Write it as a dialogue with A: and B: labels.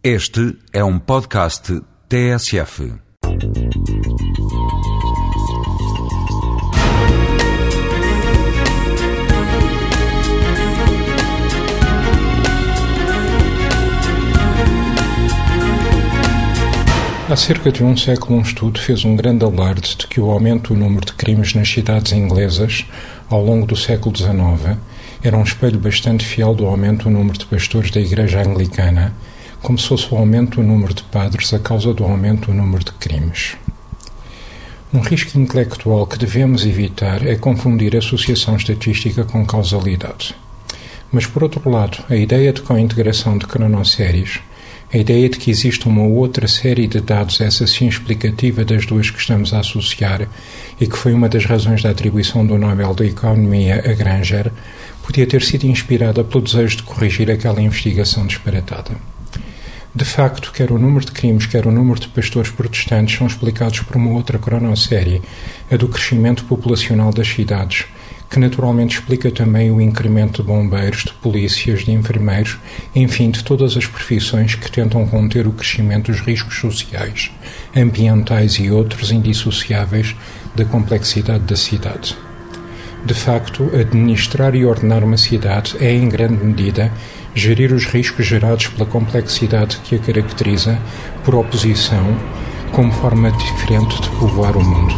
A: Este é um podcast TSF.
B: Há cerca de um século, um estudo fez um grande alarde de que o aumento do número de crimes nas cidades inglesas ao longo do século XIX era um espelho bastante fiel do aumento do número de pastores da Igreja Anglicana, como se fosse o aumento do número de padres a causa do aumento do número de crimes. Um risco intelectual que devemos evitar é confundir associação estatística com causalidade. Mas, por outro lado, a ideia de co-integração de cronosséries a ideia de que existe uma outra série de dados, essa sim explicativa das duas que estamos a associar, e que foi uma das razões da atribuição do Nobel da Economia a Granger, podia ter sido inspirada pelo desejo de corrigir aquela investigação disparatada. De facto, quer o número de crimes, quer o número de pastores protestantes são explicados por uma outra cronossérie, a do crescimento populacional das cidades, que naturalmente explica também o incremento de bombeiros, de polícias, de enfermeiros, enfim, de todas as profissões que tentam conter o crescimento dos riscos sociais, ambientais e outros indissociáveis da complexidade da cidade. De facto, administrar e ordenar uma cidade é, em grande medida, gerir os riscos gerados pela complexidade que a caracteriza, por oposição, como forma diferente de povoar o mundo.